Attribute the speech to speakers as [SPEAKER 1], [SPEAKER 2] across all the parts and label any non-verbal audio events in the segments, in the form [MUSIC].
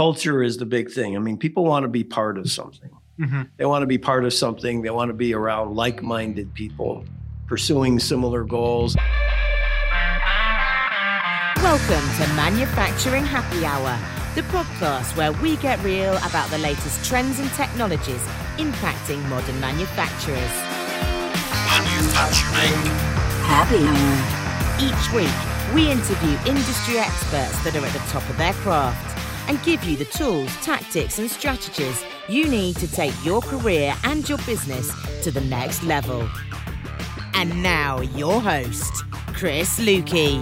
[SPEAKER 1] culture is the big thing. I mean, people want to be part of something.
[SPEAKER 2] Mm-hmm.
[SPEAKER 1] They want to be part of something. They want to be around like-minded people pursuing similar goals.
[SPEAKER 3] Welcome to Manufacturing Happy Hour, the podcast where we get real about the latest trends and technologies impacting modern manufacturers.
[SPEAKER 4] Manufacturing
[SPEAKER 5] Happy Hour.
[SPEAKER 3] Each week, we interview industry experts that are at the top of their craft and give you the tools, tactics, and strategies you need to take your career and your business to the next level. And now, your host, Chris Luecke.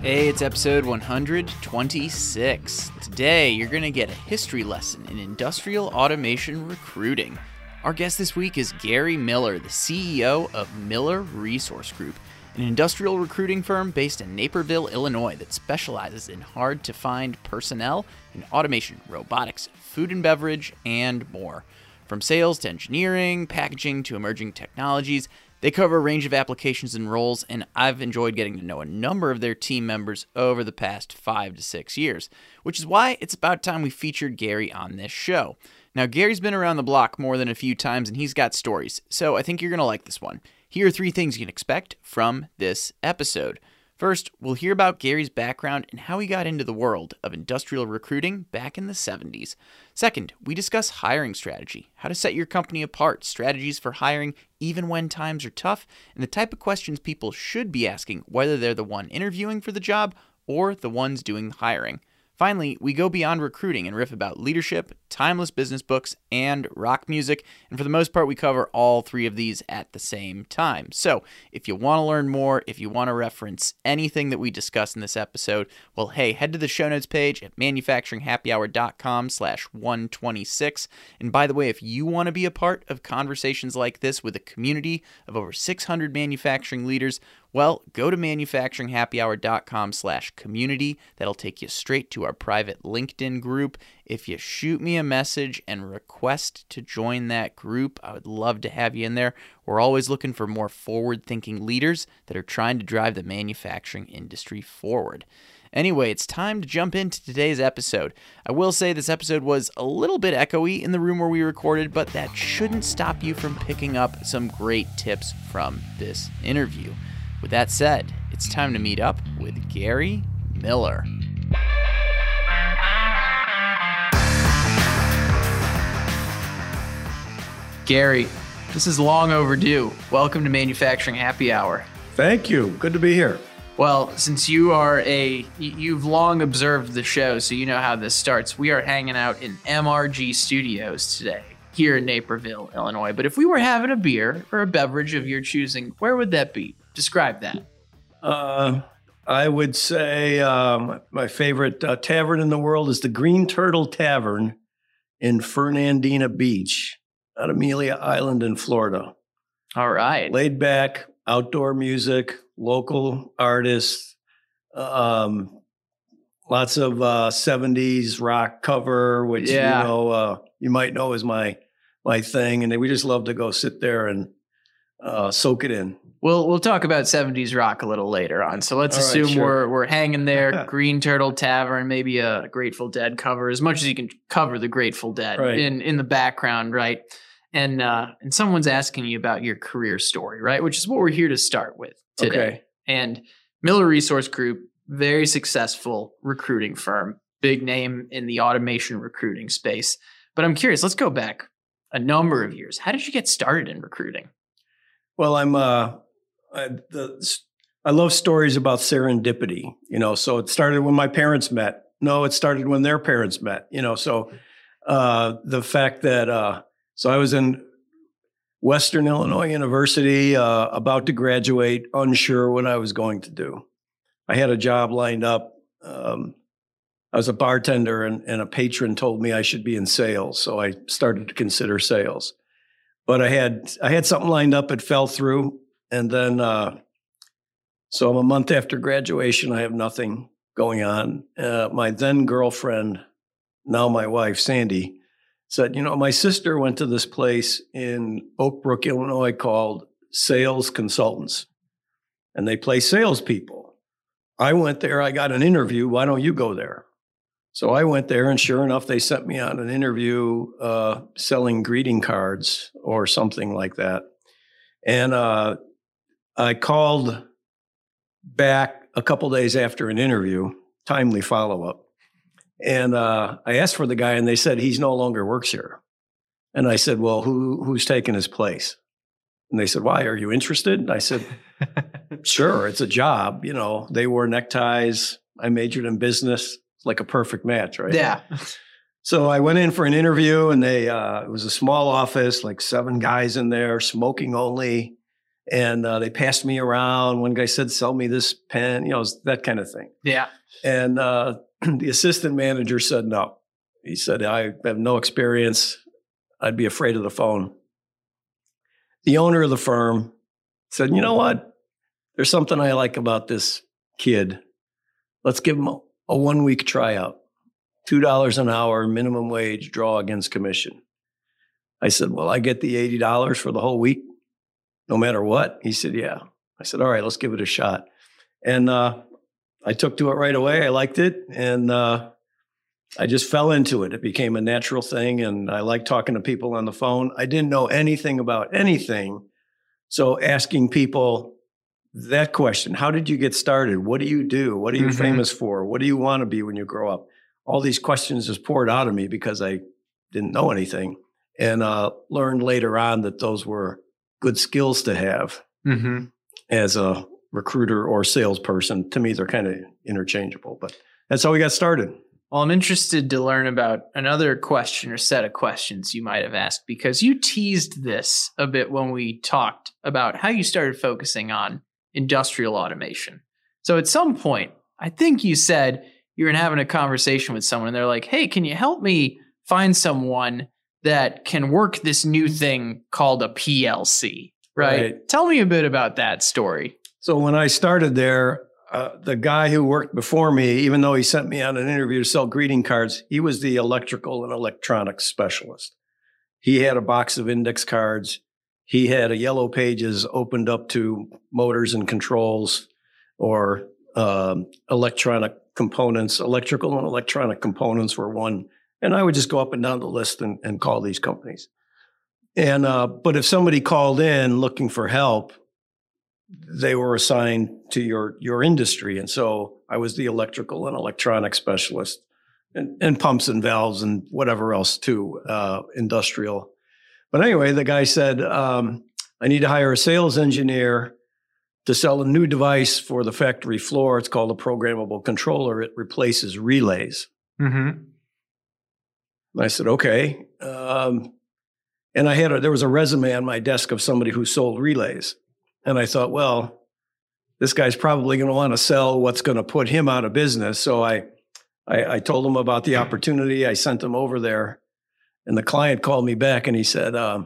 [SPEAKER 2] Hey, it's episode 126. Today, you're going to get a history lesson in industrial automation recruiting. Our guest this week is Gary Miller, the CEO of Miller Resource Group, an industrial recruiting firm based in Naperville, Illinois that specializes in hard to find personnel in automation, robotics, food and beverage, and more. From sales to engineering, packaging to emerging technologies, they cover a range of applications and roles, and I've enjoyed getting to know a number of their team members over the past five to six years, which is why it's about time we featured Gary on this show. Now, Gary's been around the block more than a few times and he's got stories, so I think you're going to like this one. Here are three things you can expect from this episode. First, we'll hear about Gary's background and how he got into the world of industrial recruiting back in the 70s. Second, we discuss hiring strategy, how to set your company apart, strategies for hiring even when times are tough, and the type of questions people should be asking whether they're the one interviewing for the job or the ones doing the hiring. Finally, we go beyond recruiting and riff about leadership, timeless business books, and rock music. And for the most part, we cover all three of these at the same time. So if you want to learn more, if you want to reference anything that we discuss in this episode, well, hey, head to the show notes page at manufacturinghappyhour.com slash 126. And by the way, if you want to be a part of conversations like this with a community of over 600 manufacturing leaders, well, go to manufacturinghappyhour.com slash community. That'll take you straight to our private LinkedIn group. If you shoot me a message and request to join that group, I would love to have you in there. We're always looking for more forward thinking leaders that are trying to drive the manufacturing industry forward. Anyway, it's time to jump into today's episode. I will say this episode was a little bit echoey in the room where we recorded, but that shouldn't stop you from picking up some great tips from this interview. With that said, it's time to meet up with Gary Miller. Gary, this is long overdue. Welcome to Manufacturing Happy Hour.
[SPEAKER 1] Thank you. Good to be here.
[SPEAKER 2] Well, since you are a, you've long observed the show, so you know how this starts. We are hanging out in MRG Studios today, here in Naperville, Illinois. But if we were having a beer or a beverage of your choosing, where would that be? Describe that.
[SPEAKER 1] Uh, I would say um, my favorite uh, tavern in the world is the Green Turtle Tavern in Fernandina Beach on Amelia Island in Florida.
[SPEAKER 2] All right.
[SPEAKER 1] Laid back, outdoor music, local artists, um, lots of uh, 70s rock cover, which
[SPEAKER 2] Yeah.
[SPEAKER 1] you know uh, you might know is my my thing, and we just love to go sit there and uh, soak it in.
[SPEAKER 2] We'll we'll talk about 70s rock a little later on. So let's
[SPEAKER 1] All right,
[SPEAKER 2] assume
[SPEAKER 1] sure.
[SPEAKER 2] we're we're hanging there, [LAUGHS] Green Turtle Tavern, maybe a Grateful Dead cover, as much as you can cover the Grateful Dead
[SPEAKER 1] Right.
[SPEAKER 2] in in the background, right? And uh, and someone's asking you about your career story, right? Which is what we're here to start with today.
[SPEAKER 1] Okay.
[SPEAKER 2] And Miller Resource Group, very successful recruiting firm, big name in the automation recruiting space. But I'm curious, let's go back a number of years. How did you get started in recruiting?
[SPEAKER 1] Well, I'm uh, I, the, I love stories about serendipity. You know, so it started when my parents met. No, it started when their parents met. You know, so uh, the fact that uh, so I was in Western Illinois University, uh, about to graduate, unsure what I was going to do. I had a job lined up. Um, I was a bartender, and, and a patron told me I should be in sales, so I started to consider sales but I had I had something lined up. It fell through, and then uh, so I'm a month after graduation. I have nothing going on. Uh, my then girlfriend, now my wife, Sandy, said, "You know, my sister went to this place in Oak Brook, Illinois, called Sales Consultants, and they play salespeople. I went there, I got an interview. Why don't you go there? So I went there, and sure enough, they sent me on an interview uh, selling greeting cards or something like that. And uh, I called back a couple days after an interview, timely follow up. And uh, I asked for the guy, and they said he's no longer works here. And I said, "Well, who who's taking his place?" And they said, "Why? Are you interested?" And I said, [LAUGHS] "Sure, it's a job. You know, they wore neckties. I majored in business. It's like a perfect match, right?"
[SPEAKER 2] Yeah.
[SPEAKER 1] So I went in for an interview, and they uh, it was a small office, like seven guys in there, smoking only. And uh, they passed me around. One guy said, "Sell me this pen," you know, that kind of thing.
[SPEAKER 2] Yeah.
[SPEAKER 1] And uh, [CLEARS THROAT] the assistant manager said no. He said, I have no experience. I'd be afraid of the phone. The owner of the firm said, You know what? There's something I like about this kid. Let's give him a, a one week tryout. $2 an hour, minimum wage, draw against commission. I said, Well, I get the $80 for the whole week, no matter what. He said, Yeah. I said, All right, let's give it a shot. And uh, I took to it right away. I liked it. And uh, I just fell into it. It became a natural thing. And I like talking to people on the phone. I didn't know anything about anything. So asking people that question How did you get started? What do you do? What are you
[SPEAKER 2] Mhm.
[SPEAKER 1] famous for? What do you want to be when you grow up? All these questions just poured out of me because I didn't know anything and uh, learned later on that those were good skills to have
[SPEAKER 2] Mm-hmm.
[SPEAKER 1] as a recruiter or salesperson. To me, they're kind of interchangeable, but that's how we got started.
[SPEAKER 2] Well, I'm interested to learn about another question or set of questions you might have asked because you teased this a bit when we talked about how you started focusing on industrial automation. So at some point, I think you said you were having a conversation with someone and they're like, hey, can you help me find someone that can work this new thing called a PLC? Right.
[SPEAKER 1] Right.
[SPEAKER 2] Tell me a bit about that story.
[SPEAKER 1] So when I started there, uh, the guy who worked before me, even though he sent me on an interview to sell greeting cards, he was the electrical and electronics specialist. He had a box of index cards. He had a yellow pages opened up to motors and controls or um, electronic components. Electrical and electronic components were one. And I would just go up and down the list and, and call these companies. And uh, but if somebody called in looking for help, they were assigned to your your industry, and so I was the electrical and electronic specialist, and, and pumps and valves and whatever else too, uh, industrial. But anyway, the guy said, um, "I need to hire a sales engineer to sell a new device for the factory floor. It's called a programmable controller. It replaces relays."
[SPEAKER 2] Mm-hmm.
[SPEAKER 1] And I said, okay. Um, and I had a, there was a resume on my desk of somebody who sold relays. And I thought, well, this guy's probably going to want to sell what's going to put him out of business. So I, I, I told him about the opportunity. I sent him over there. And the client called me back and he said, um,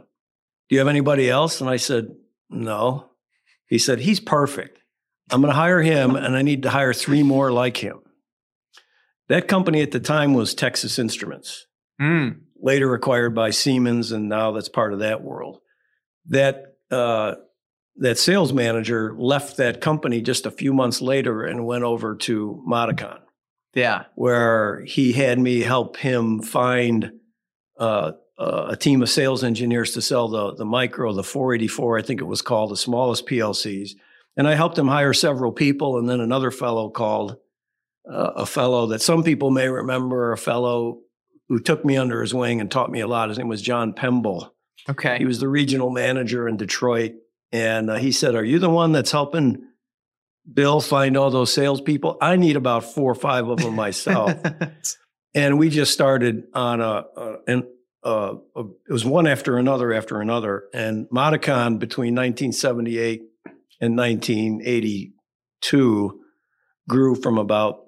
[SPEAKER 1] do you have anybody else? And I said, no. He said, he's perfect. I'm going to hire him and I need to hire three more like him. That company at the time was Texas Instruments
[SPEAKER 2] Mm.
[SPEAKER 1] later acquired by Siemens, and now that's part of that world. That uh, that sales manager left that company just a few months later and went over to Modicon,
[SPEAKER 2] Yeah.
[SPEAKER 1] where he had me help him find uh, a team of sales engineers to sell the the micro, the 484, I think it was called, the smallest PLCs. And I helped him hire several people, and then another fellow called uh, a fellow that some people may remember, a fellow who took me under his wing and taught me a lot. His name was John Pemble.
[SPEAKER 2] Okay.
[SPEAKER 1] He was the regional manager in Detroit. And uh, he said, Are you the one that's helping Bill find all those salespeople? I need about four or five of them myself. [LAUGHS] and we just started on a, a, an, uh, a, it was one after another after another. And Modicon between 1978 and 1982 grew from about,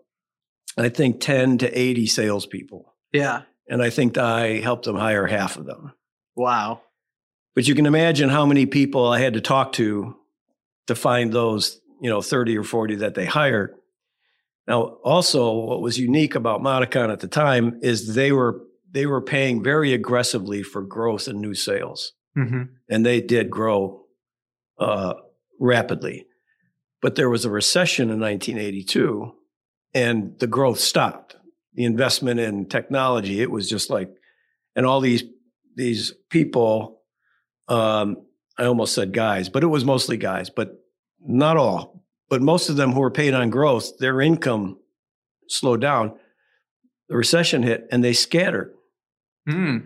[SPEAKER 1] I think, 10 to 80 salespeople.
[SPEAKER 2] yeah.
[SPEAKER 1] And I think I helped them hire half of them.
[SPEAKER 2] Wow.
[SPEAKER 1] But you can imagine how many people I had to talk to to find those, you know, 30 or 40 that they hired. Now, also what was unique about Modicon at the time is they were they were paying very aggressively for growth and new sales.
[SPEAKER 2] Mm-hmm.
[SPEAKER 1] And they did grow uh, rapidly. But there was a recession in 1982 and the growth stopped. The investment in technology, it was just like, and all these these people, um, I almost said guys, but it was mostly guys, but not all. But most of them who were paid on growth, their income slowed down. The recession hit and they scattered
[SPEAKER 2] Hmm.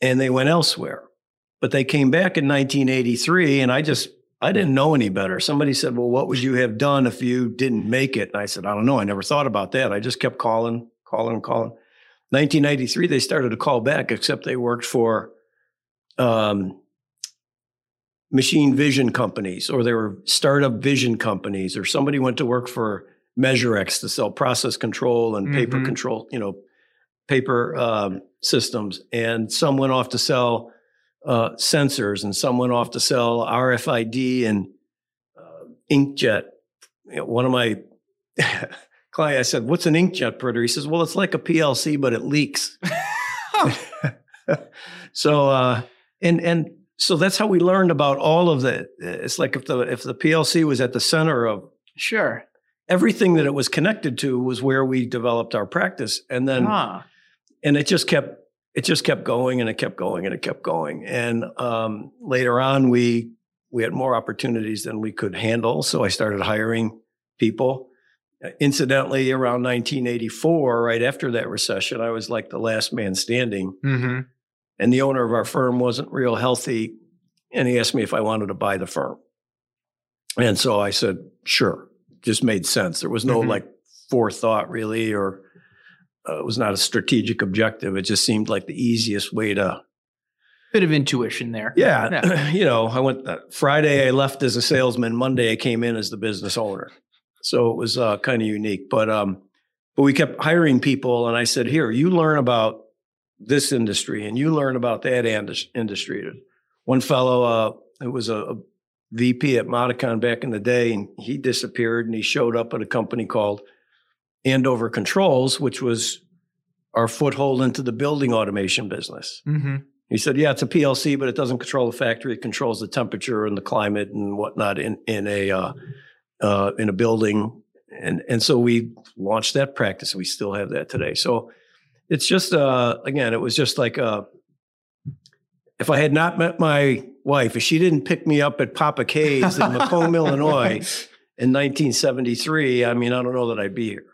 [SPEAKER 1] and they went elsewhere. But they came back in 1983, and I just I didn't know any better. Somebody said, "Well, what would you have done if you didn't make it?" And I said, "I don't know. I never thought about that. I just kept calling, calling, calling." 1993, they started to call back, except they worked for um, machine vision companies, or they were startup vision companies, or somebody went to work for MeasureX to sell process control and paper
[SPEAKER 2] Mhm.
[SPEAKER 1] control, you know, paper um, systems, and some went off to sell uh, sensors, and some went off to sell RFID and uh, inkjet. You know, one of my [LAUGHS] clients, I said, "What's an inkjet printer?" He says, "Well, it's like a PLC, but it leaks." [LAUGHS] so, uh, and and so that's how we learned about all of the. It's like if the if the PLC was at the center of
[SPEAKER 2] Sure.
[SPEAKER 1] everything that it was connected to was where we developed our practice, and then
[SPEAKER 2] Huh.
[SPEAKER 1] and it just kept it just kept going and it kept going and it kept going. And um, later on we we had more opportunities than we could handle so i started hiring people. Uh, incidentally around 1984 right after that recession i was like the last man standing.
[SPEAKER 2] Mm-hmm.
[SPEAKER 1] and the owner of our firm wasn't real healthy and he asked me if i wanted to buy the firm. And so i said sure. Just made sense. There was no
[SPEAKER 2] Mhm.
[SPEAKER 1] like forethought really or uh, it was not a strategic objective. It just seemed like the easiest way to
[SPEAKER 2] Bit of intuition there.
[SPEAKER 1] yeah,
[SPEAKER 2] Yeah. [CLEARS THROAT]
[SPEAKER 1] you know i went uh, friday i left as a salesman. Monday i came in as the business owner. So it was uh, kind of unique. But um but we kept hiring people and i said here you learn about this industry and you learn about that andis- industry. One fellow uh who was a, a vp at modicon back in the day and he disappeared and he showed up at a company called andover controls which was our foothold into the building automation business
[SPEAKER 2] Mm-hmm.
[SPEAKER 1] he said, "Yeah, it's a PLC, but it doesn't control the factory. It controls the temperature and the climate and whatnot in in a uh, uh, in a building." And and so we launched that practice. We still have that today. So it's just uh, again, it was just like uh, if I had not met my wife, if she didn't pick me up at Papa K's in [LAUGHS] Macomb, Illinois, in 1973, I mean, I don't know that I'd be here.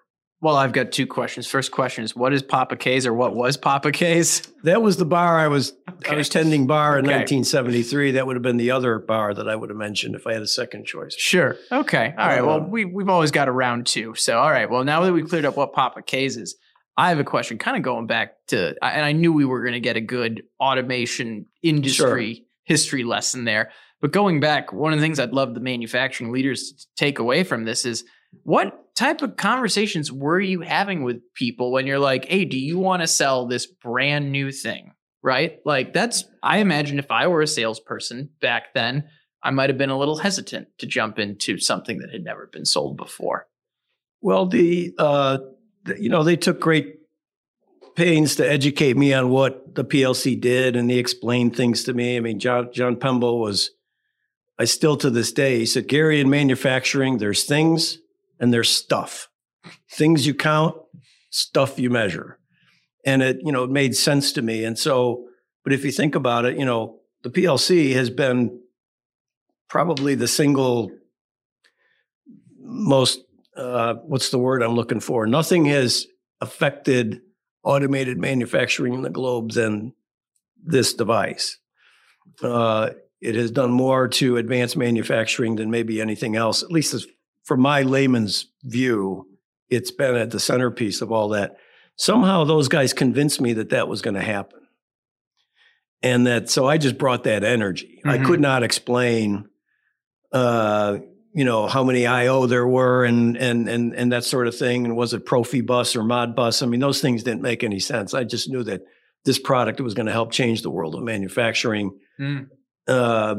[SPEAKER 2] Well, I've got two questions. First question is what is Papa K's or what was Papa K's?
[SPEAKER 1] That was the bar I was I was tending bar in
[SPEAKER 2] Okay.
[SPEAKER 1] 1973. That would have been the other bar that I would have mentioned if I had a second choice.
[SPEAKER 2] Sure. Okay. All right. Well,
[SPEAKER 1] Uh,
[SPEAKER 2] we we've always got a round two. So all right. Well, now that we've cleared up what Papa K's is, I have a question. Kind of going back to, and I knew we were going to get a good automation industry history lesson there. But going back, one of the things I'd love the manufacturing leaders to take away from this is what type of conversations were you having with people when you're like, hey, do you want to sell this brand new thing? Right? Like, that's, I imagine if I were a salesperson back then, I might have been a little hesitant to jump into something that had never been sold before.
[SPEAKER 1] Well, the, uh, the you know they took great pains to educate me on what the PLC did, and they explained things to me. I mean, John John was. I still to this day, he said, Gary, in manufacturing, there's things and there's stuff. Things you count, stuff you measure. And it, you know, it made sense to me. And so, but if you think about it, you know, the PLC has been probably the single most uh, what's the word I'm looking for? Nothing has affected automated manufacturing in the globe than this device. Uh, it has done more to advance manufacturing than maybe anything else, at least as, from my layman's view. It's been at the centerpiece of all that. Somehow those guys convinced me that that was going to happen. And that, so I just brought that energy. I
[SPEAKER 2] Mhm.
[SPEAKER 1] could not explain, uh, you know how many IO there were and and and and that sort of thing and was it Profibus or Modbus I mean those things didn't make any sense I just knew that this product was going to help change the world of manufacturing
[SPEAKER 2] Mm.
[SPEAKER 1] uh,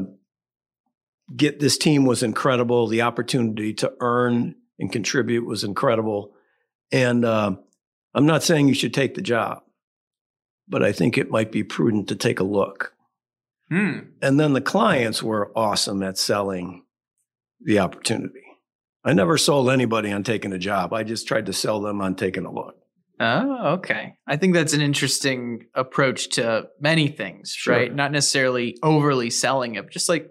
[SPEAKER 1] get this team was incredible the opportunity to earn and contribute was incredible and uh, I'm not saying you should take the job but I think it might be prudent to take a look
[SPEAKER 2] Hmm.
[SPEAKER 1] and then the clients were awesome at selling the opportunity. I never sold anybody on taking a job. I just tried to sell them on taking a look.
[SPEAKER 2] Oh, okay. I think that's an interesting approach to many things,
[SPEAKER 1] Sure.
[SPEAKER 2] right? Not necessarily overly selling it, just like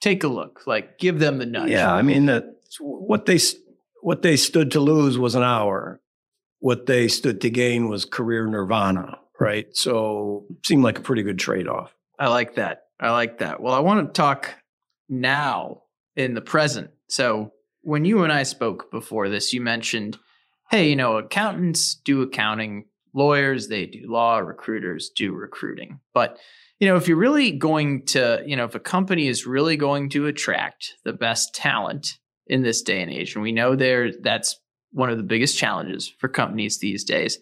[SPEAKER 2] take a look, like give them the nudge.
[SPEAKER 1] Yeah, I mean that what they what they stood to lose was an hour. What they stood to gain was career nirvana, right? So seemed like a pretty good trade off.
[SPEAKER 2] I like that. I like that. Well, I want to talk now in the present. So, when you and I spoke before this, you mentioned, hey, you know, accountants do accounting, lawyers, they do law, recruiters do recruiting. But, you know, if you're really going to, you know, if a company is really going to attract the best talent in this day and age, and we know there that's one of the biggest challenges for companies these days,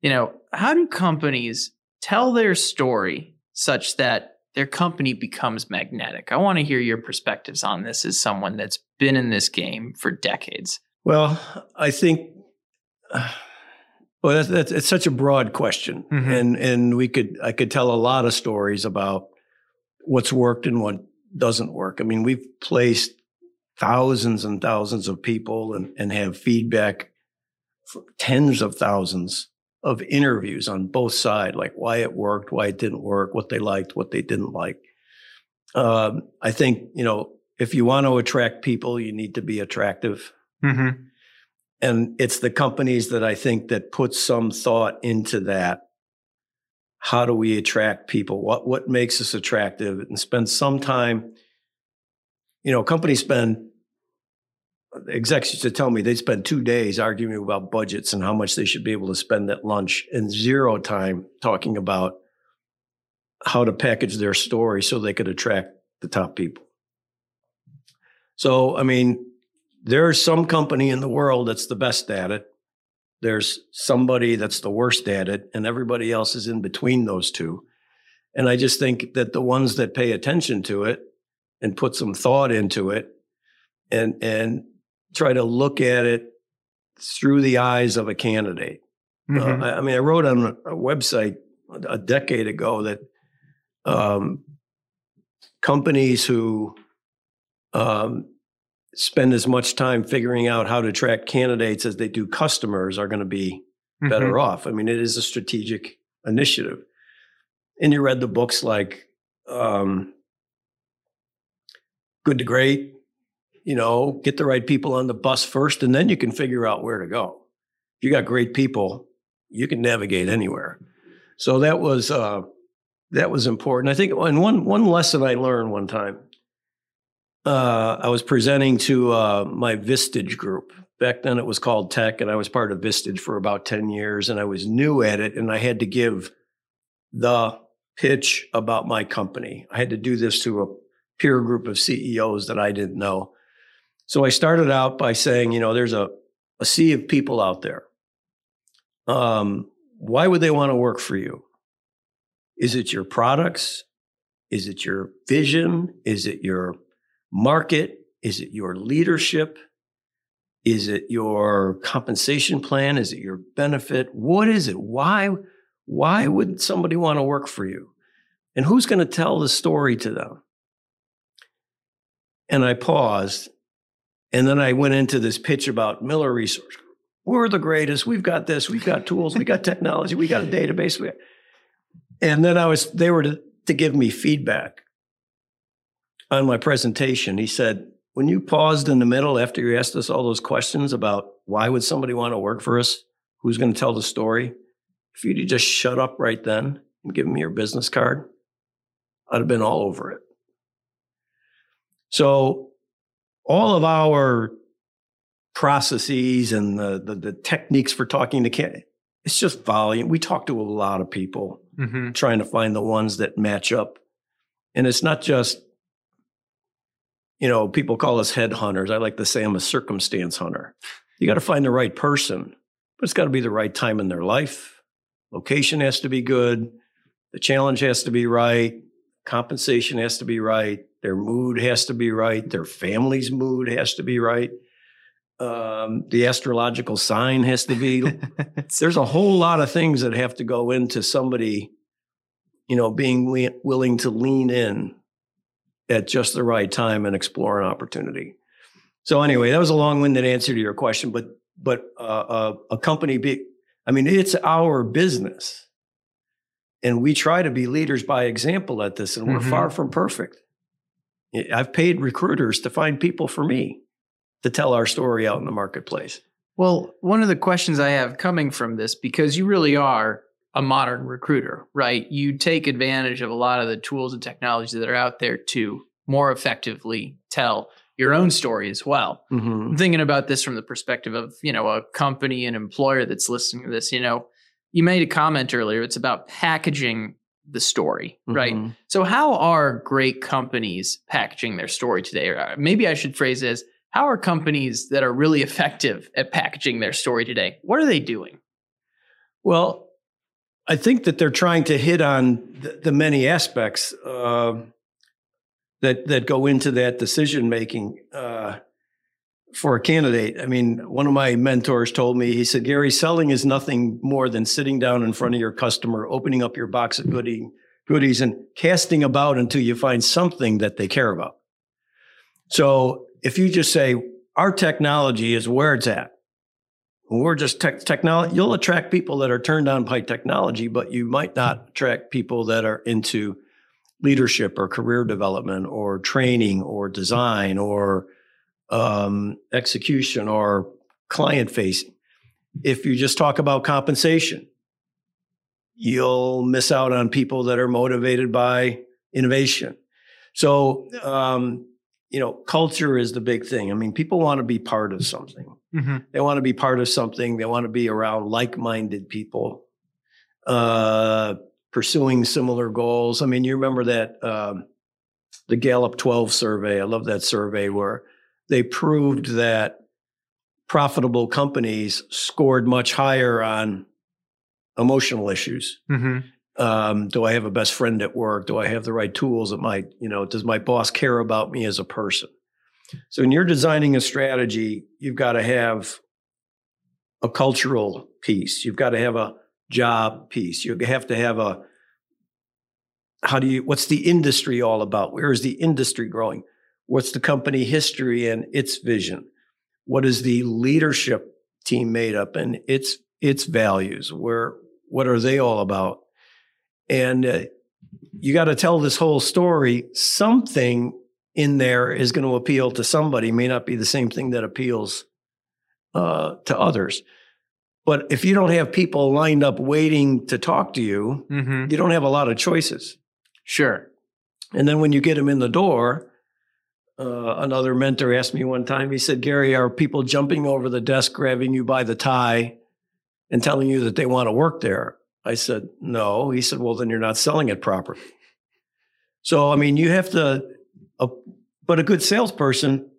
[SPEAKER 2] you know, how do companies tell their story such that their company becomes magnetic. I want to hear your perspectives on this as someone that's been in this game for decades.
[SPEAKER 1] Well, I think, well, that's, that's it's such a broad question,
[SPEAKER 2] Mhm.
[SPEAKER 1] and and we could I could tell a lot of stories about what's worked and what doesn't work. I mean, we've placed thousands and thousands of people and and have feedback from tens of thousands of interviews on both sides, like why it worked, why it didn't work, what they liked, what they didn't like. Um, I think you know if you want to attract people, you need to be attractive
[SPEAKER 2] Mm-hmm.
[SPEAKER 1] And it's the companies that I think that put some thought into that. How do we attract people? What what makes us attractive? And spend some time. You know, companies spend. Execs used to tell me they spend two days arguing about budgets and how much they should be able to spend at lunch, and zero time talking about how to package their story so they could attract the top people. So, I mean, there's some company in the world that's the best at it. There's somebody that's the worst at it, and everybody else is in between those two. And I just think that the ones that pay attention to it and put some thought into it and and try to look at it through the eyes of a candidate. Uh, I, I mean, I wrote on a, a website a decade ago that um, companies who um, spend as much time figuring out how to attract candidates as they do customers are going to be better off. I mean, it is a strategic initiative. And you read the books like um, Good to Great, you know, get the right people on the bus first, and then you can figure out where to go. If you got great people, you can navigate anywhere. So that was uh, that was important. I think, and one one lesson I learned one time, uh, I was presenting to uh, my Vistage group. Back then, it was called Tech, and I was part of Vistage for about ten years, and I was new at it, and I had to give the pitch about my company. I had to do this to a peer group of CEOs that I didn't know. So I started out by saying, you know, there's a, a sea of people out there. Um, why would they want to work for you? Is it your products? Is it your vision? Is it your market? Is it your leadership? Is it your compensation plan? Is it your benefit? What is it? Why? Why would somebody want to work for you? And who's going to tell the story to them? And I paused. And then I went into this pitch about Miller Resource We're the greatest. We've got this. We've got tools. We got [LAUGHS] technology. We got a database. We and then I was, they were to, to give me feedback on my presentation. He said, when you paused in the middle after you asked us all those questions about why would somebody want to work for us? Who's going to tell the story? If you'd just shut up right then and give me your business card, I'd have been all over it. So all of our processes and the, the, the techniques for talking to candidates, it's just volume. We talk to a lot of people
[SPEAKER 2] Mm-hmm.
[SPEAKER 1] trying to find the ones that match up. And it's not just, you know, people call us headhunters. I like to say I'm a circumstance hunter. You got to find the right person, but it's got to be the right time in their life. Location has to be good. The challenge has to be right. Compensation has to be right. Their mood has to be right. Their family's mood has to be right. Um, the astrological sign has to be [LAUGHS] [LAUGHS] there's a whole lot of things that have to go into somebody, you know, being wi- willing to lean in at just the right time and explore an opportunity. So anyway, that was a long-winded answer to your question, but but uh, uh, a company be, I mean, it's our business, and we try to be leaders by example at this, and we're
[SPEAKER 2] Mhm.
[SPEAKER 1] far from perfect. I've paid recruiters to find people for me to tell our story out in the marketplace.
[SPEAKER 2] Well, one of the questions I have coming from this, because you really are a modern recruiter, right? You take advantage of a lot of the tools and technologies that are out there to more effectively tell your own story as well. I'm thinking about this from the perspective of, you know, a company, an employer that's listening to this, you know, you made a comment earlier, it's about packaging the story, right?
[SPEAKER 1] Mhm.
[SPEAKER 2] So, how are great companies packaging their story today? Or uh, maybe I should phrase it as how are companies that are really effective at packaging their story today? What are they doing?
[SPEAKER 1] Well, I think that they're trying to hit on the, the many aspects uh, that that go into that decision making uh, for a candidate. I mean, one of my mentors told me he said, "Gary, selling is nothing more than sitting down in front of your customer, opening up your box of goodie, goodies, and casting about until you find something that they care about." So, if you just say, "Our technology is where it's at," we're just tech technology. You'll attract people that are turned on by technology, but you might not attract people that are into leadership or career development or training or design or um, execution or client facing. If you just talk about compensation, you'll miss out on people that are motivated by innovation. So, um, you know, culture is the big thing. I mean, people want to be part of something. They want to be part of something. They want to be around like-minded people, uh, pursuing similar goals. I mean, you remember that um, the Gallup 12 survey. I love that survey where they proved that profitable companies scored much higher on emotional issues.
[SPEAKER 2] Mm-hmm.
[SPEAKER 1] Um, do I have a best friend at work? Do I have the right tools? At my, you know, does my boss care about me as a person? So when you're designing a strategy, you've got to have a cultural piece. You've got to have a job piece. You have to have a how do you what's the industry all about? Where is the industry growing? What's the company history and its vision? What is the leadership team made up and its its values? Where what are they all about? And uh, you got to tell this whole story. Something in there is going to appeal to somebody. May not be the same thing that appeals uh, to others. But if you don't have people lined up waiting to talk to you,
[SPEAKER 2] Mm-hmm.
[SPEAKER 1] you don't have a lot of choices.
[SPEAKER 2] Sure.
[SPEAKER 1] And then when you get them in the door, uh, another mentor asked me one time, he said, Gary, are people jumping over the desk, grabbing you by the tie and telling you that they want to work there? I said, no. He said, well, then you're not selling it properly. So, I mean, you have to, uh, but a good salesperson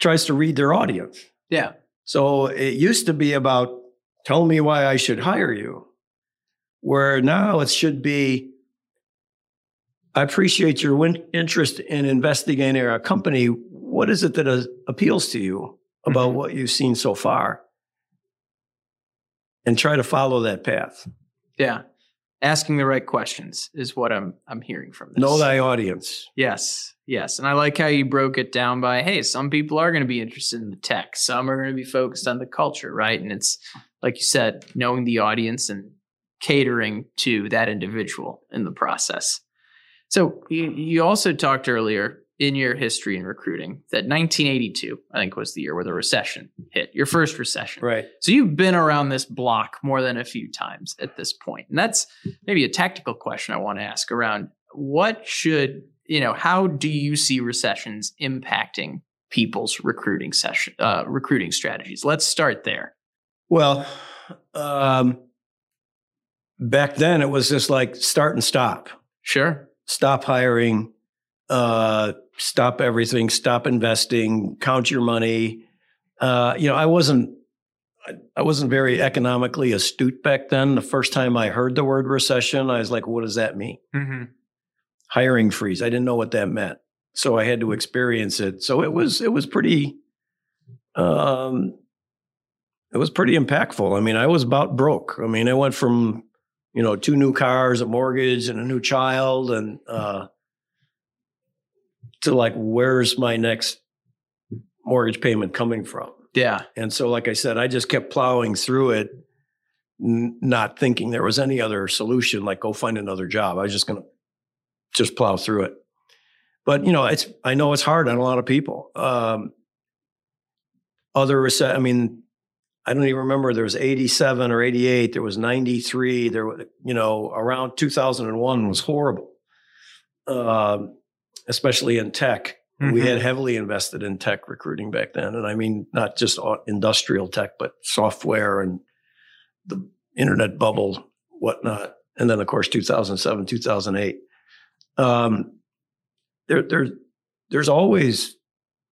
[SPEAKER 1] tries to read their audience.
[SPEAKER 2] Yeah.
[SPEAKER 1] So it used to be about tell me why I should hire you, where now it should be I appreciate your win- interest in investigating our company. What is it that uh, appeals to you about
[SPEAKER 2] Mhm.
[SPEAKER 1] what you've seen so far? And try to follow that path.
[SPEAKER 2] Yeah. Asking the right questions is what I'm I'm hearing from this.
[SPEAKER 1] Know thy audience.
[SPEAKER 2] Yes, yes. And I like how you broke it down by hey, some people are going to be interested in the tech, some are going to be focused on the culture, right? And it's like you said, knowing the audience and catering to that individual in the process. So you, you also talked earlier in your history in recruiting that 1982, I think, was the year where the recession hit, your first recession.
[SPEAKER 1] Right.
[SPEAKER 2] So you've been around this block more than a few times at this point. And that's maybe a tactical question I want to ask around what should, you know, how do you see recessions impacting people's recruiting session uh, recruiting strategies? Let's start there.
[SPEAKER 1] Well, um, back then it was just like start and stop.
[SPEAKER 2] Sure.
[SPEAKER 1] stop hiring, uh, stop everything, stop investing, count your money. Uh, you know, I wasn't, I, wasn't very economically astute back then. The first time I heard the word recession, I was like, "What does that mean?"
[SPEAKER 2] Mm-hmm.
[SPEAKER 1] Hiring freeze. I didn't know what that meant, so I had to experience it. So it was, it was pretty, um, it was pretty impactful. I mean, I was about broke. I mean, I went from you know, two new cars, a mortgage, and a new child, and uh, to like, where's my next mortgage payment coming from.
[SPEAKER 2] Yeah.
[SPEAKER 1] And so, like I said, I just kept plowing through it, n- not thinking there was any other solution, like go find another job. I was just going to just plow through it. But you know, it's I know it's hard on a lot of people. Um, other reset, I mean, I don't even remember. There was 87 or 88. There was 93. There, was, you know, around 2001 was horrible, Um especially in tech. We had heavily invested in tech recruiting back then, and I mean not just industrial tech, but software and the internet bubble, whatnot. And then, of course, 2007, 2008. Um, there, there, there's always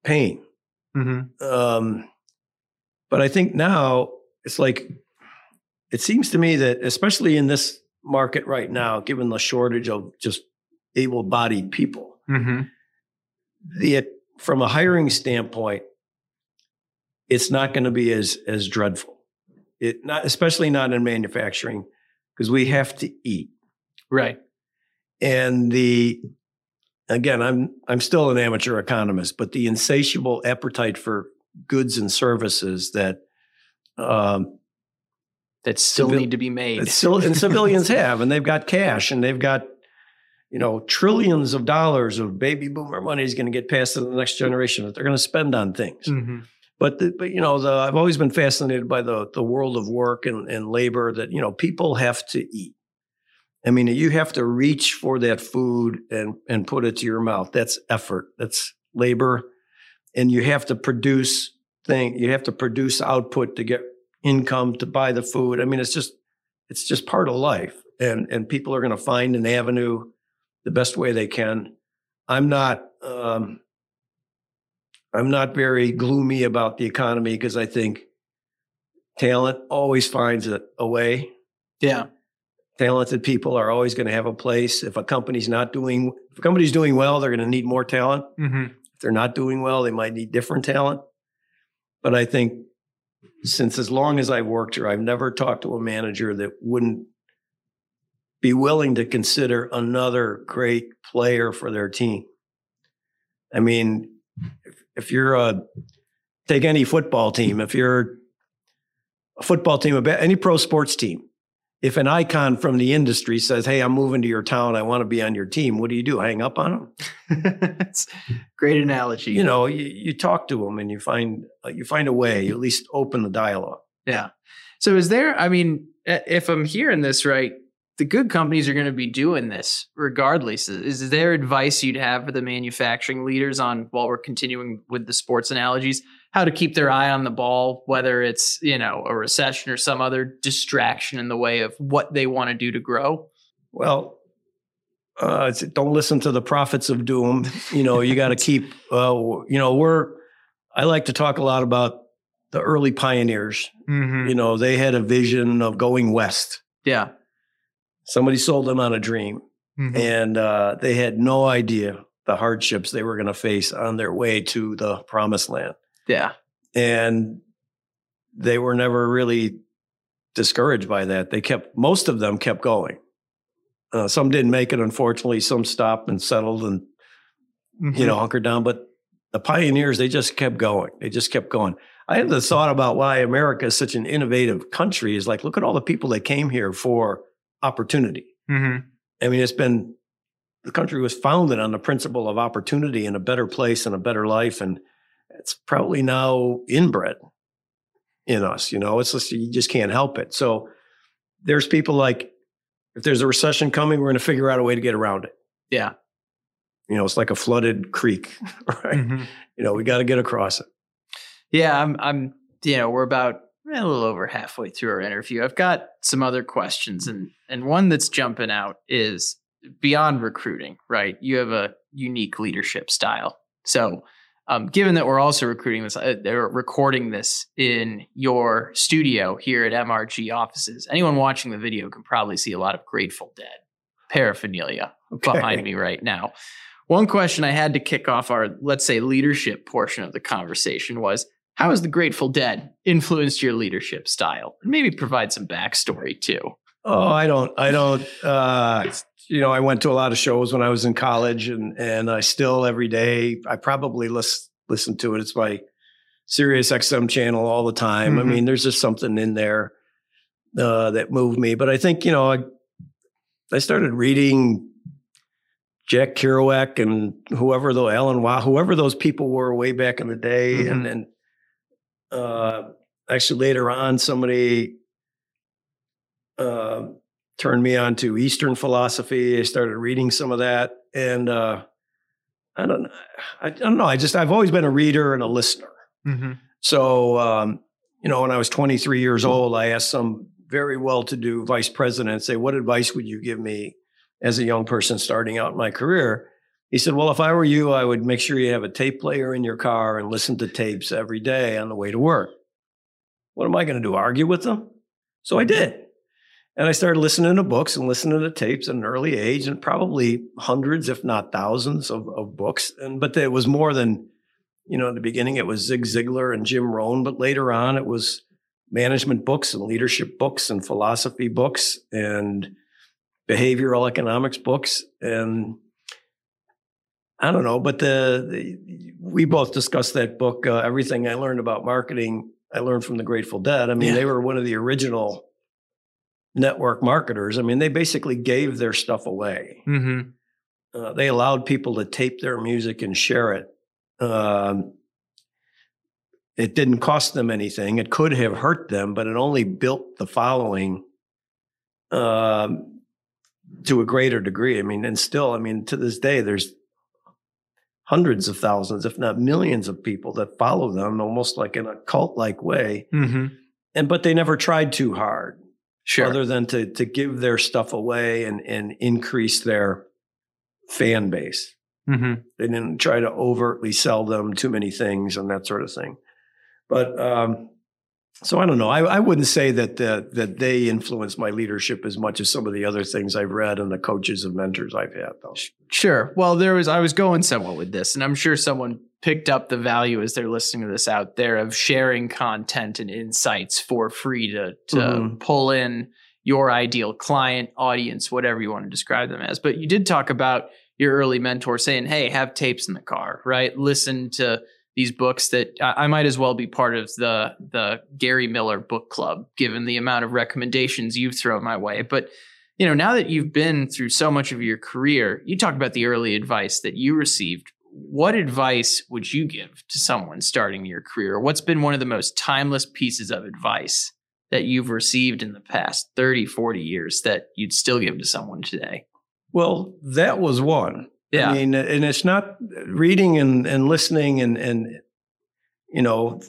[SPEAKER 1] pain.
[SPEAKER 2] Mm-hmm.
[SPEAKER 1] Um, but I think now it's like it seems to me that, especially in this market right now, given the shortage of just able-bodied people,
[SPEAKER 2] Mm-hmm.
[SPEAKER 1] the from a hiring standpoint, it's not going to be as as dreadful. It not especially not in manufacturing because we have to eat.
[SPEAKER 2] Right.
[SPEAKER 1] And the again, I'm I'm still an amateur economist, but the insatiable appetite for goods and services that um,
[SPEAKER 2] That still
[SPEAKER 1] Civil-
[SPEAKER 2] need to be made.
[SPEAKER 1] still and [LAUGHS] civilians have, and they've got cash, and they've got you know trillions of dollars of baby boomer money is going to get passed to the next generation that they're going to spend on things.
[SPEAKER 2] Mhm.
[SPEAKER 1] But the, but you know, the, I've always been fascinated by the the world of work and, and labor. That you know, people have to eat. I mean, you have to reach for that food and and put it to your mouth. That's effort. That's labor, and you have to produce thing. You have to produce output to get income to buy the food. I mean, it's just it's just part of life, and and people are going to find an avenue the best way they can. I'm not. Um, I'm not very gloomy about the economy because I think talent always finds a, a way.
[SPEAKER 2] Yeah.
[SPEAKER 1] Talented people are always going to have a place. If a company's not doing, if a company's doing well, they're going to need more talent.
[SPEAKER 2] Mm-hmm.
[SPEAKER 1] If they're not doing well, they might need different talent. But I think since as long as I've worked here, I've never talked to a manager that wouldn't be willing to consider another great player for their team. I mean, if, if you're a take any football team, if you're a football team, any pro sports team, if an icon from the industry says, "Hey, I'm moving to your town. I want to be on your team," what do you do? Hang up on them?
[SPEAKER 2] That's [LAUGHS] great analogy.
[SPEAKER 1] You know, you, you talk to them and you find uh, you find a way. You at least open the dialogue.
[SPEAKER 2] Yeah. So is there, I mean, if I'm hearing this right, the good companies are going to be doing this regardless. Is there advice you'd have for the manufacturing leaders on while we're continuing with the sports analogies, how to keep their eye on the ball, whether it's, you know, a recession or some other distraction in the way of what they want to do to grow?
[SPEAKER 1] Well, uh, don't listen to the prophets of doom. You know, you got to keep. [LAUGHS] Uh, you know, we're. I like to talk a lot about the early pioneers.
[SPEAKER 2] Mm-hmm.
[SPEAKER 1] You know, they had a vision of going west.
[SPEAKER 2] Yeah.
[SPEAKER 1] Somebody sold them on a dream,
[SPEAKER 2] Mhm.
[SPEAKER 1] and uh, they had no idea the hardships they were going to face on their way to the promised land.
[SPEAKER 2] Yeah.
[SPEAKER 1] and they were never really discouraged by that. They kept most of them kept going. Uh, some didn't make it, unfortunately. Some stopped and settled and
[SPEAKER 2] Mm-hmm.
[SPEAKER 1] you know hunkered down. But the pioneers, they just kept going. They just kept going. I had the thought about why America is such an innovative country. Is like look at all the people that came here for opportunity.
[SPEAKER 2] Mm-hmm.
[SPEAKER 1] I mean, it's been the country was founded on the principle of opportunity and a better place and a better life, and it's probably now inbred in us. You know, it's just you just can't help it. So there's people like, if there's a recession coming, we're going to figure out a way to get around it.
[SPEAKER 2] Yeah.
[SPEAKER 1] You know, it's like a flooded creek, [LAUGHS] right?
[SPEAKER 2] Mhm.
[SPEAKER 1] You know, we got to get across it.
[SPEAKER 2] Yeah, I'm I'm you know, we're about a little over halfway through our interview. I've got some other questions and and one that's jumping out is beyond recruiting, right? You have a unique leadership style. So, um, given that we're also recruiting this, uh, they're recording this in your studio here at MRG offices. Anyone watching the video can probably see a lot of Grateful Dead paraphernalia behind me right now. One question I had to kick off our, let's say, leadership portion of the conversation was how has the Grateful Dead influenced your leadership style? And maybe provide some backstory too.
[SPEAKER 1] Oh, I don't, I don't, uh, you know, I went to a lot of shows when I was in college and, and I still every day, I probably listen, listen to it. It's my, Sirius XM channel all the time. I
[SPEAKER 2] Mhm.
[SPEAKER 1] mean, there's just something in there uh, that moved me. But I think you know, I I started reading Jack Kerouac and whoever though Alan Wow, whoever those people were way back in the day,
[SPEAKER 2] Mhm.
[SPEAKER 1] and then uh, actually later on somebody uh, turned me on to Eastern philosophy. I started reading some of that, and uh, I don't, I don't know. I just I've always been a reader and a listener.
[SPEAKER 2] Mm-hmm.
[SPEAKER 1] So, um, you know, when I was 23 years old, I asked some very well-to-do vice president, say, "What advice would you give me as a young person starting out my career?" He said, "Well, if I were you, I would make sure you have a tape player in your car and listen to tapes every day on the way to work." What am I going to do? Argue with them? So I did. And I started listening to books and listening to tapes at an early age, and probably hundreds, if not thousands, of, of books. And but it was more than, you know, in the beginning it was Zig Ziglar and Jim Rohn, but later on it was management books and leadership books and philosophy books and behavioral economics books. And I don't know, but the, the we both discussed that book. Uh, Everything I learned about marketing, I learned from the Grateful Dead. I mean,
[SPEAKER 2] Yeah.
[SPEAKER 1] they were one of the original network marketers. I mean, they basically gave their stuff away.
[SPEAKER 2] Mm-hmm.
[SPEAKER 1] Uh, they allowed people to tape their music and share it. Um, it didn't cost them anything. It could have hurt them, but it only built the following um, to a greater degree. I mean, and still, I mean, to this day, there's hundreds of thousands, if not millions, of people that follow them, almost like in a cult-like way.
[SPEAKER 2] Mm-hmm.
[SPEAKER 1] And but they never tried too hard
[SPEAKER 2] Sure.
[SPEAKER 1] other than to to give their stuff away and and increase their fan base.
[SPEAKER 2] mm-hmm.
[SPEAKER 1] They didn't try to overtly sell them too many things and that sort of thing. But um, so I don't know. I, I wouldn't say that the, that they influence my leadership as much as some of the other things I've read and the coaches and mentors I've had, though.
[SPEAKER 2] Sure. Well, there was I was going somewhere with this, and I'm sure someone picked up the value as they're listening to this out there of sharing content and insights for free to to
[SPEAKER 1] Mhm.
[SPEAKER 2] pull in your ideal client, audience, whatever you want to describe them as. But you did talk about your early mentor saying, "Hey, have tapes in the car, right? Listen to these books that I, might as well be part of the the Gary Miller book club, given the amount of recommendations you've thrown my way." But you know, now that you've been through so much of your career, you talk about the early advice that you received. What advice would you give to someone starting your career? What's been one of the most timeless pieces of advice that you've received in the past 30, 40 years that you'd still give to someone today?
[SPEAKER 1] Well, that was one.
[SPEAKER 2] Yeah.
[SPEAKER 1] I mean, and it's not reading and, and listening and, and, you know,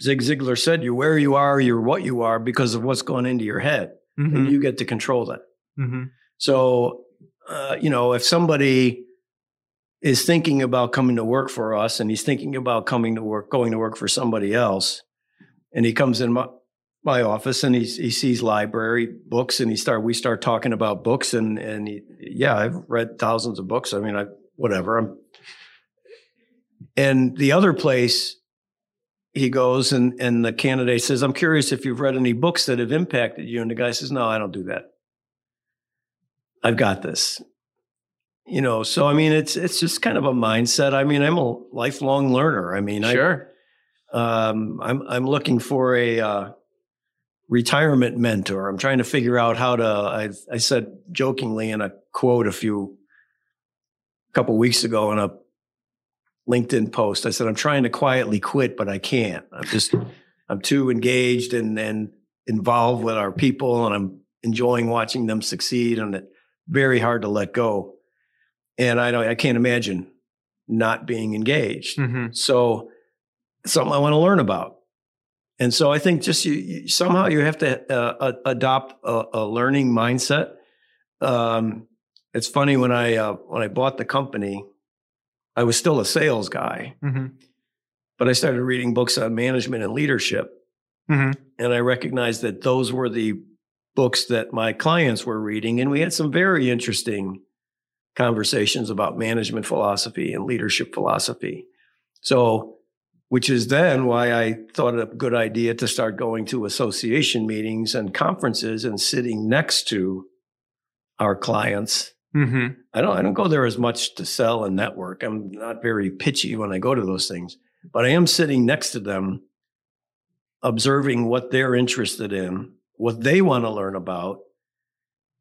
[SPEAKER 1] Zig Ziglar said, you're where you are, you're what you are because of what's going into your head.
[SPEAKER 2] Mm-hmm.
[SPEAKER 1] And you get to control that.
[SPEAKER 2] Mm-hmm.
[SPEAKER 1] So, uh, you know, if somebody is thinking about coming to work for us and he's thinking about coming to work, going to work for somebody else, and he comes in my, office and he, he sees library books and he start, we start talking about books and, and he, yeah, I've read thousands of books. I mean, I, whatever. I'm, and the other place he goes and, and the candidate says, I'm curious if you've read any books that have impacted you. And the guy says, no, I don't do that. I've got this. You know, so I mean, it's it's just kind of a mindset. I mean, I'm a lifelong learner. I mean,
[SPEAKER 2] Sure.
[SPEAKER 1] I um, I'm I'm looking for a uh, retirement mentor. I'm trying to figure out how to. I I said jokingly in a quote a few a couple weeks ago in a LinkedIn post. I said I'm trying to quietly quit, but I can't. I'm just I'm too engaged and and involved with our people, and I'm enjoying watching them succeed, and it's very hard to let go. And I don't, I can't imagine not being engaged.
[SPEAKER 2] Mm-hmm.
[SPEAKER 1] So something I want to learn about. And so I think just you, you somehow you have to uh, adopt a, a learning mindset. Um, it's funny when I uh, when I bought the company, I was still a sales guy,
[SPEAKER 2] Mm-hmm.
[SPEAKER 1] but I started reading books on management and leadership,
[SPEAKER 2] Mm-hmm.
[SPEAKER 1] and I recognized that those were the books that my clients were reading, and we had some very interesting conversations about management philosophy and leadership philosophy. So, which is then why I thought it a good idea to start going to association meetings and conferences and sitting next to our clients.
[SPEAKER 2] Mm-hmm.
[SPEAKER 1] I don't I don't go there as much to sell and network. I'm not very pitchy when I go to those things. but I am sitting next to them, observing what they're interested in, what they want to learn about.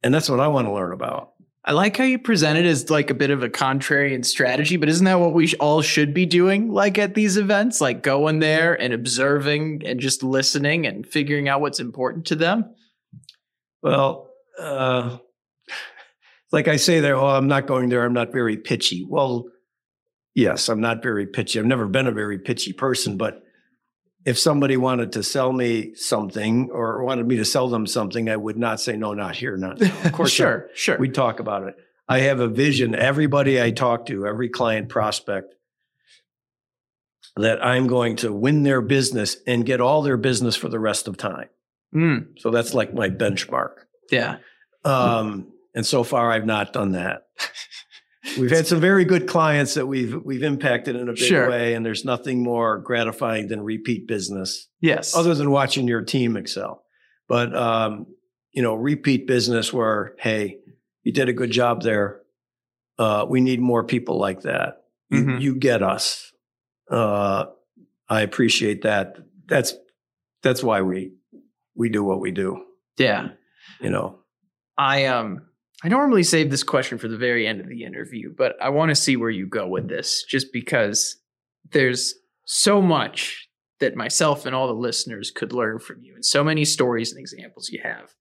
[SPEAKER 1] And that's what I want to learn about.
[SPEAKER 2] I like how you present it as like a bit of a contrarian strategy, but isn't that what we all should be doing? Like at these events, like going there and observing and just listening and figuring out what's important to them.
[SPEAKER 1] Well, uh, like I say there, oh, I'm not going there. I'm not very pitchy. Well, yes, I'm not very pitchy. I've never been a very pitchy person, but if somebody wanted to sell me something or wanted me to sell them something, I would not say no, not here, not now. [LAUGHS]
[SPEAKER 2] Of course, sure, sure.
[SPEAKER 1] We'd talk about it. I have a vision. Everybody I talk to, every client prospect, that I'm going to win their business and get all their business for the rest of time.
[SPEAKER 2] Mm.
[SPEAKER 1] So that's like my benchmark.
[SPEAKER 2] Yeah.
[SPEAKER 1] Um, and so far, I've not done that. [LAUGHS] We've had some very good clients that we've we've impacted in a big
[SPEAKER 2] Sure.
[SPEAKER 1] way, and there's nothing more gratifying than repeat business,
[SPEAKER 2] Yes.
[SPEAKER 1] other than watching your team excel. But um, you know, repeat business where hey, you did a good job there. Uh, we need more people like that. You,
[SPEAKER 2] Mhm.
[SPEAKER 1] you get us. Uh, I appreciate that. That's that's why we we do what we do.
[SPEAKER 2] yeah.
[SPEAKER 1] You know.
[SPEAKER 2] I um I normally save this question for the very end of the interview, but I want to see where you go with this just because there's so much that myself and all the listeners could learn from you and so many stories and examples you have.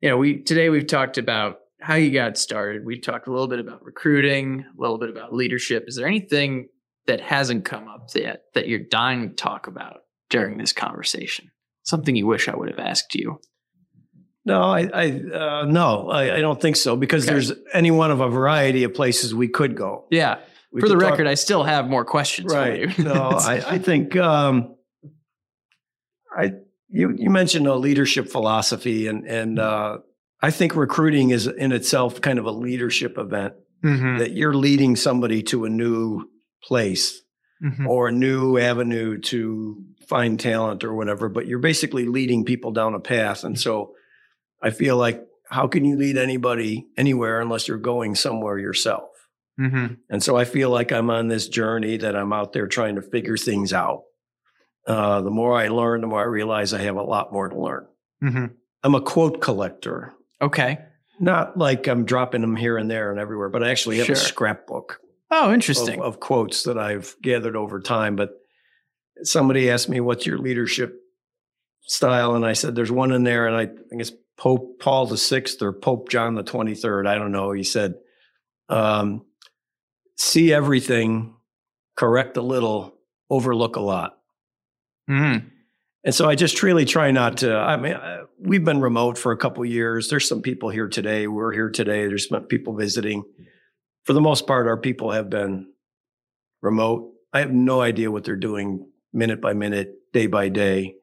[SPEAKER 2] You know, we today we've talked about how you got started. We've talked a little bit about recruiting, a little bit about leadership. Is there anything that hasn't come up yet that you're dying to talk about during this conversation? Something you wish I would have asked you.
[SPEAKER 1] No, I, I uh, no, I, I don't think so because
[SPEAKER 2] Okay.
[SPEAKER 1] there's any one of a variety of places we could go.
[SPEAKER 2] Yeah.
[SPEAKER 1] We
[SPEAKER 2] For the
[SPEAKER 1] talk-
[SPEAKER 2] record, I still have more questions.
[SPEAKER 1] right?
[SPEAKER 2] For you. [LAUGHS]
[SPEAKER 1] no, I, I think um, I you you mentioned a leadership philosophy, and and uh, I think recruiting is in itself kind of a leadership event
[SPEAKER 2] Mhm.
[SPEAKER 1] that you're leading somebody to a new place
[SPEAKER 2] Mhm.
[SPEAKER 1] or a new avenue to find talent or whatever, but you're basically leading people down a path. And so I feel like how can you lead anybody anywhere unless you're going somewhere yourself?
[SPEAKER 2] Mhm.
[SPEAKER 1] And so I feel like I'm on this journey that I'm out there trying to figure things out. Uh, the more I learn, the more I realize I have a lot more to learn.
[SPEAKER 2] Mhm.
[SPEAKER 1] I'm a quote collector,
[SPEAKER 2] Okay.
[SPEAKER 1] not like I'm dropping them here and there and everywhere, but I actually have
[SPEAKER 2] Sure.
[SPEAKER 1] a scrapbook
[SPEAKER 2] Oh,
[SPEAKER 1] of,
[SPEAKER 2] interesting.
[SPEAKER 1] of quotes that I've gathered over time. But somebody asked me, "What's your leadership style?" And I said, "There's one in there, and I think it's Pope Paul the Sixth or Pope John the Twenty Third. I don't know." He said, um, "See everything, correct a little, overlook a lot."
[SPEAKER 2] Mhm.
[SPEAKER 1] And so I just really try not to. I mean, uh, we've been remote for a couple years. There's some people here today. We're here today. There's some people visiting. For the most part, our people have been remote. I have no idea what they're doing minute by minute, day by day.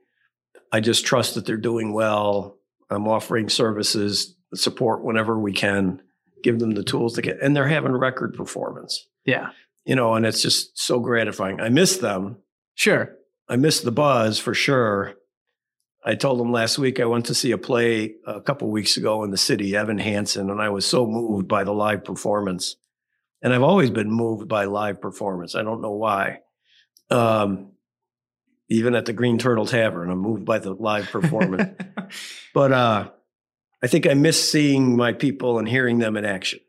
[SPEAKER 1] I just trust that they're doing well. I'm offering services, support whenever we can, give them the tools to get, and they're having record performance,
[SPEAKER 2] Yeah.
[SPEAKER 1] you know, and it's just so gratifying. I miss them.
[SPEAKER 2] Sure.
[SPEAKER 1] I miss the buzz for sure. I told them last week I went to see a play a couple weeks ago in the city, Evan Hansen, and I was so moved by the live performance. And I've always been moved by live performance. I don't know why. Um, even at the Green Turtle Tavern, I'm moved by the live performance. [LAUGHS] but uh, I think I miss seeing my people and hearing them in action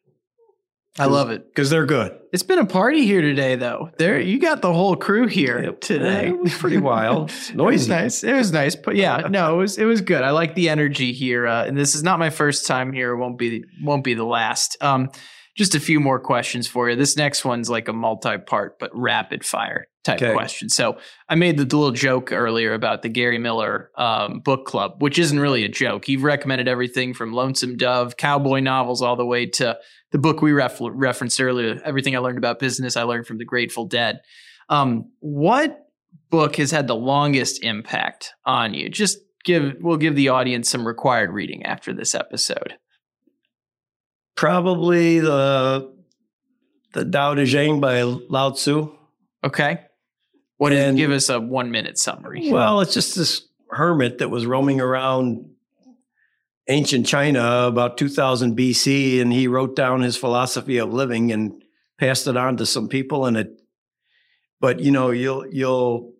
[SPEAKER 2] I love it.
[SPEAKER 1] because they're good.
[SPEAKER 2] It's been a party here today, though. There, you got the whole crew here
[SPEAKER 1] It-
[SPEAKER 2] today.
[SPEAKER 1] It was pretty wild. It's [LAUGHS]
[SPEAKER 2] It was
[SPEAKER 1] noisy.
[SPEAKER 2] nice. It was nice, but yeah, no, it was it was good. I like the energy here, uh, and this is not my first time here. It won't be won't be the last. Um, just a few more questions for you. This next one's like a multi-part but rapid fire type
[SPEAKER 1] Okay.
[SPEAKER 2] question. So I made the little joke earlier about the Gary Miller um, book club, which isn't really a joke. You've recommended everything from Lonesome Dove, cowboy novels, all the way to the book we ref- referenced earlier. Everything I learned about business, I learned from the Grateful Dead. Um, what book has had the longest impact on you? Just give we'll give the audience some required reading after this episode.
[SPEAKER 1] Probably the the Tao Te Ching by Lao Tzu.
[SPEAKER 2] Okay. What is give us a one minute summary?
[SPEAKER 1] Well, it's just this hermit that was roaming around ancient China about 2000 BC, and he wrote down his philosophy of living and passed it on to some people, and it but you know, you'll you'll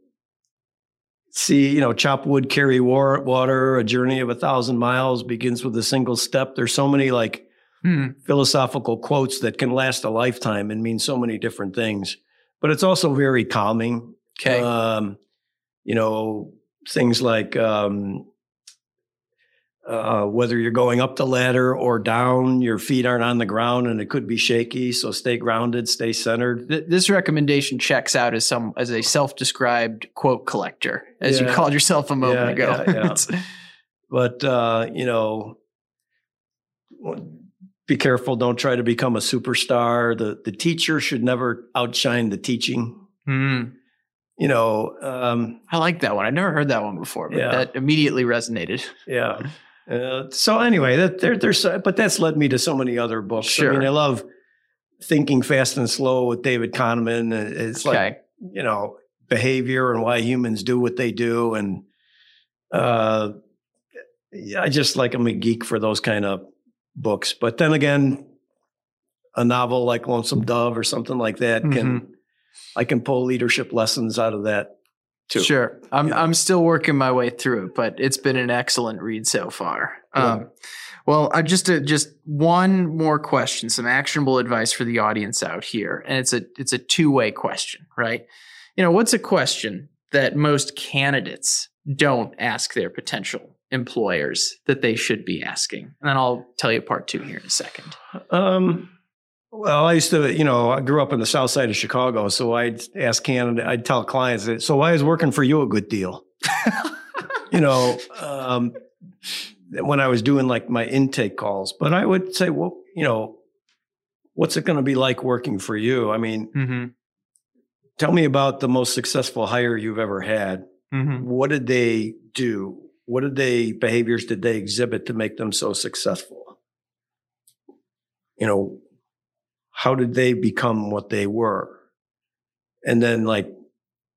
[SPEAKER 1] see, you know, chop wood, carry war, water. A journey of a thousand miles begins with a single step. There's so many like
[SPEAKER 2] Hmm.
[SPEAKER 1] philosophical quotes that can last a lifetime and mean so many different things. But it's also very calming.
[SPEAKER 2] Okay.
[SPEAKER 1] Um, you know, things like um, uh, whether you're going up the ladder or down, your feet aren't on the ground and it could be shaky. So stay grounded, stay centered.
[SPEAKER 2] Th- this recommendation checks out as some as a self-described quote collector, as you called yourself a moment
[SPEAKER 1] Yeah,
[SPEAKER 2] ago.
[SPEAKER 1] yeah, yeah. [LAUGHS] But, uh, you know, be careful. Don't try to become a superstar. The, the teacher should never outshine the teaching.
[SPEAKER 2] Hmm.
[SPEAKER 1] You know, um,
[SPEAKER 2] I like that one. I've never heard that one before, but
[SPEAKER 1] Yeah.
[SPEAKER 2] that immediately resonated.
[SPEAKER 1] Yeah. Uh, so anyway, that there, there's, but that's led me to so many other books.
[SPEAKER 2] Sure.
[SPEAKER 1] I mean, I love Thinking Fast and Slow with David Kahneman. Uh, It's like, you know, behavior and why humans do what they do. And, uh, I just like, I'm a geek for those kind of books. But then again, a novel like Lonesome Dove or something like that can,
[SPEAKER 2] Mm-hmm.
[SPEAKER 1] I can pull leadership lessons out of that too.
[SPEAKER 2] Sure. I'm
[SPEAKER 1] Yeah.
[SPEAKER 2] I'm still working my way through it, but it's been an excellent read so far.
[SPEAKER 1] Yeah.
[SPEAKER 2] Um, well, I just uh, just one more question, some actionable advice for the audience out here, and it's a it's a two way question, right? You know, what's a question that most candidates don't ask their potential employers that they should be asking? And then I'll tell you part two here in a second.
[SPEAKER 1] Um, well, I used to, you know, I grew up in the south side of Chicago, so I'd ask Canada, I'd tell clients, so why is working for you a good deal? [LAUGHS] you know, um, when I was doing like my intake calls, but I would say, well, you know, what's it going to be like working for you? I mean,
[SPEAKER 2] Mm-hmm.
[SPEAKER 1] tell me about the most successful hire you've ever had.
[SPEAKER 2] Mm-hmm.
[SPEAKER 1] What did they do? What did they behaviors did they exhibit to make them so successful? You know, how did they become what they were? And then like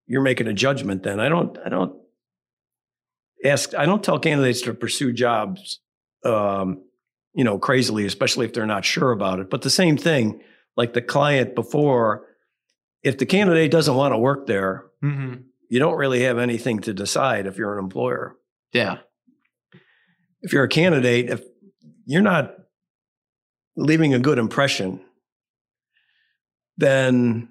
[SPEAKER 1] you're making a judgment then. I don't I don't ask I don't tell candidates to pursue jobs um, you know, crazily, especially if they're not sure about it. But the same thing, like the client before, if the candidate doesn't want to work there,
[SPEAKER 2] Mm-hmm.
[SPEAKER 1] you don't really have anything to decide if you're an employer.
[SPEAKER 2] Yeah.
[SPEAKER 1] If you're a candidate, if you're not leaving a good impression, then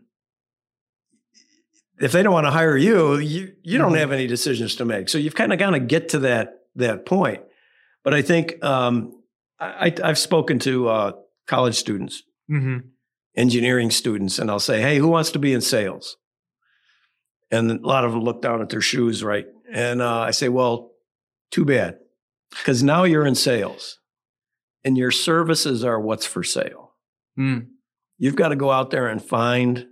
[SPEAKER 1] if they don't want to hire you, you you don't
[SPEAKER 2] Mhm.
[SPEAKER 1] have any decisions to make. So you've kind of got to get to that that point. But I think um, I, I've spoken to uh, college students,
[SPEAKER 2] Mm-hmm.
[SPEAKER 1] engineering students, and I'll say, "Hey, who wants to be in sales?" And a lot of them look down at their shoes, right? And uh, I say, "Well, too bad, because now you're in sales, and your services are what's for sale.
[SPEAKER 2] Mm.
[SPEAKER 1] You've got to go out there and find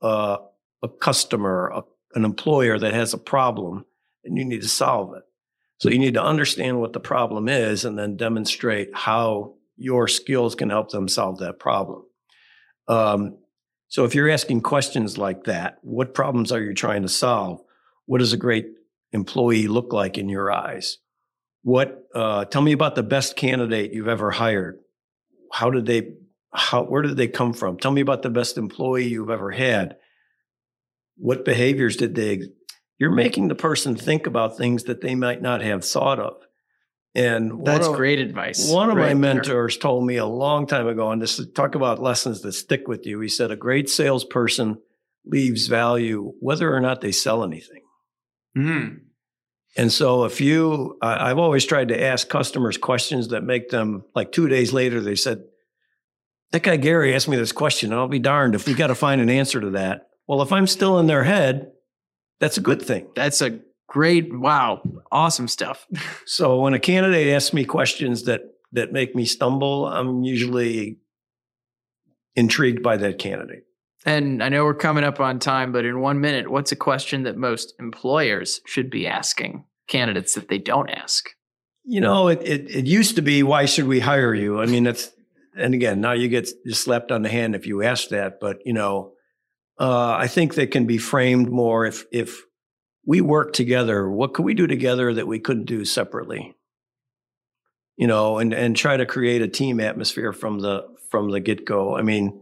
[SPEAKER 1] uh, a customer, a, an employer that has a problem, and you need to solve it. So you need to understand what the problem is, and then demonstrate how your skills can help them solve that problem." Um, so if you're asking questions like that, what problems are you trying to solve? What does a great employee look like in your eyes? What uh, tell me about the best candidate you've ever hired. How did they how where did they come from? Tell me about the best employee you've ever had. What behaviors did they you're making the person think about things that they might not have thought of. And
[SPEAKER 2] That's
[SPEAKER 1] of-
[SPEAKER 2] great advice.
[SPEAKER 1] one of
[SPEAKER 2] right
[SPEAKER 1] my
[SPEAKER 2] there.
[SPEAKER 1] mentors told me a long time ago, and this is talk about lessons that stick with you. He said, A great salesperson leaves value whether or not they sell anything.
[SPEAKER 2] Mm.
[SPEAKER 1] And so, if you, I I've always tried to ask customers questions that make them like two days later, they said, That guy Gary asked me this question, and I'll be darned if we got to find an answer to that. Well, if I'm still in their head, that's a good thing.
[SPEAKER 2] That's a great, wow, awesome stuff. [LAUGHS]
[SPEAKER 1] So when a candidate asks me questions that that make me stumble, I'm usually intrigued by that candidate.
[SPEAKER 2] And I know we're coming up on time, but in one minute, what's a question that most employers should be asking candidates that they don't ask?
[SPEAKER 1] You know, it it, it used to be why should we hire you? I mean, that's and again now you get just slapped on the hand if you ask that. But you know, uh, I think they can be framed more if if we work together. What could we do together that we couldn't do separately? You know, and and try to create a team atmosphere from the from the get go. I mean,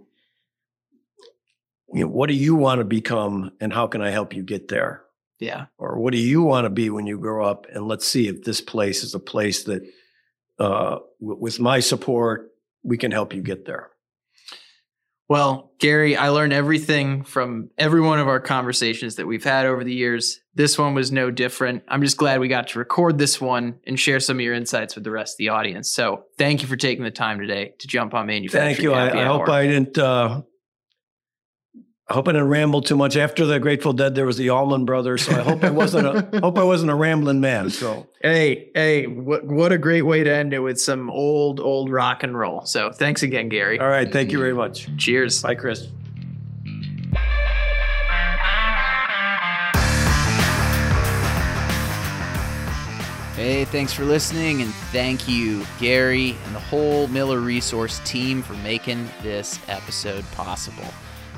[SPEAKER 1] you know, what do you want to become and how can I help you get there?
[SPEAKER 2] Yeah.
[SPEAKER 1] Or what do you want to be when you grow up? And let's see if this place is a place that, uh, w- with my support, we can help you get there.
[SPEAKER 2] Well, Gary, I learned everything from every one of our conversations that we've had over the years. This one was no different. I'm just glad we got to record this one and share some of your insights with the rest of the audience. So, thank you for taking the time today to jump on manufacturing.
[SPEAKER 1] Thank you. I, I hope I didn't. Uh, I hope I didn't ramble too much. After the Grateful Dead, there was the Allman Brothers, so I hope I wasn't a [LAUGHS] hope I wasn't a rambling man. So
[SPEAKER 2] hey, hey, what what a great way to end it with some old old rock and roll. So thanks again, Gary.
[SPEAKER 1] All right, thank you very much.
[SPEAKER 2] Cheers.
[SPEAKER 1] Bye, Chris.
[SPEAKER 2] Hey, thanks for listening, and thank you, Gary, and the whole Miller Resource team for making this episode possible.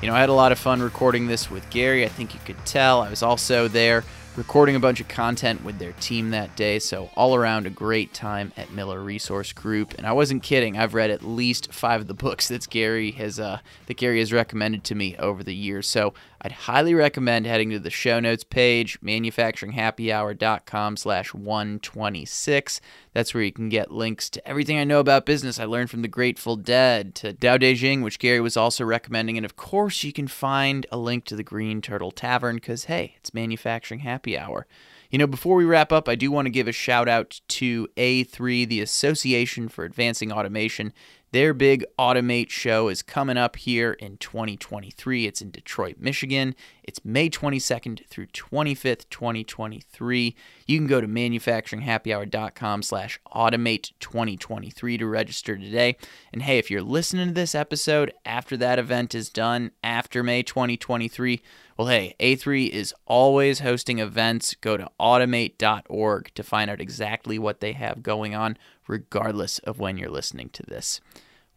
[SPEAKER 2] You know, I had a lot of fun recording this with Gary. I think you could tell. I was also there recording a bunch of content with their team that day. So, all around, a great time at Miller Resource Group. And I wasn't kidding. I've read at least five of the books that Gary has uh, that Gary has recommended to me over the years. So, I'd highly recommend heading to the show notes page, manufacturinghappyhour.com slash 126. That's where you can get links to everything I know about business I learned from the Grateful Dead to Dao De Jing, which Gary was also recommending. And of course, you can find a link to the Green Turtle Tavern because, hey, it's Manufacturing Happy Hour. You know, before we wrap up, I do want to give a shout out to A3, the Association for Advancing Automation. Their big Automate show is coming up here in 2023. It's in Detroit, Michigan. It's May 22nd through 25th, 2023. You can go to manufacturinghappyhour.com slash automate 2023 to register today. And hey, if you're listening to this episode after that event is done, after May 2023, well, hey, A3 is always hosting events. Go to automate.org to find out exactly what they have going on, regardless of when you're listening to this.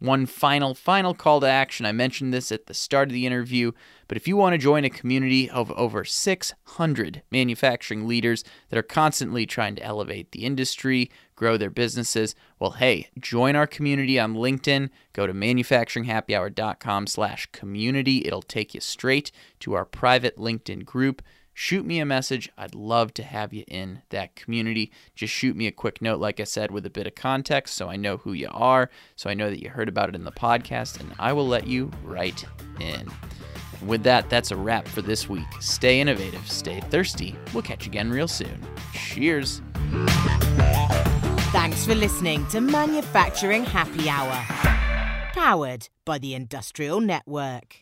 [SPEAKER 2] One final, final call to action. I mentioned this at the start of the interview, but if you want to join a community of over 600 manufacturing leaders that are constantly trying to elevate the industry, grow their businesses, well, hey, join our community on LinkedIn. Go to manufacturinghappyhour.com slash community. It'll take you straight to our private LinkedIn group shoot me a message. I'd love to have you in that community. Just shoot me a quick note, like I said, with a bit of context so I know who you are, so I know that you heard about it in the podcast, and I will let you right in. With that, that's a wrap for this week. Stay innovative, stay thirsty. We'll catch you again real soon. Cheers.
[SPEAKER 3] Thanks for listening to Manufacturing Happy Hour, powered by the Industrial Network.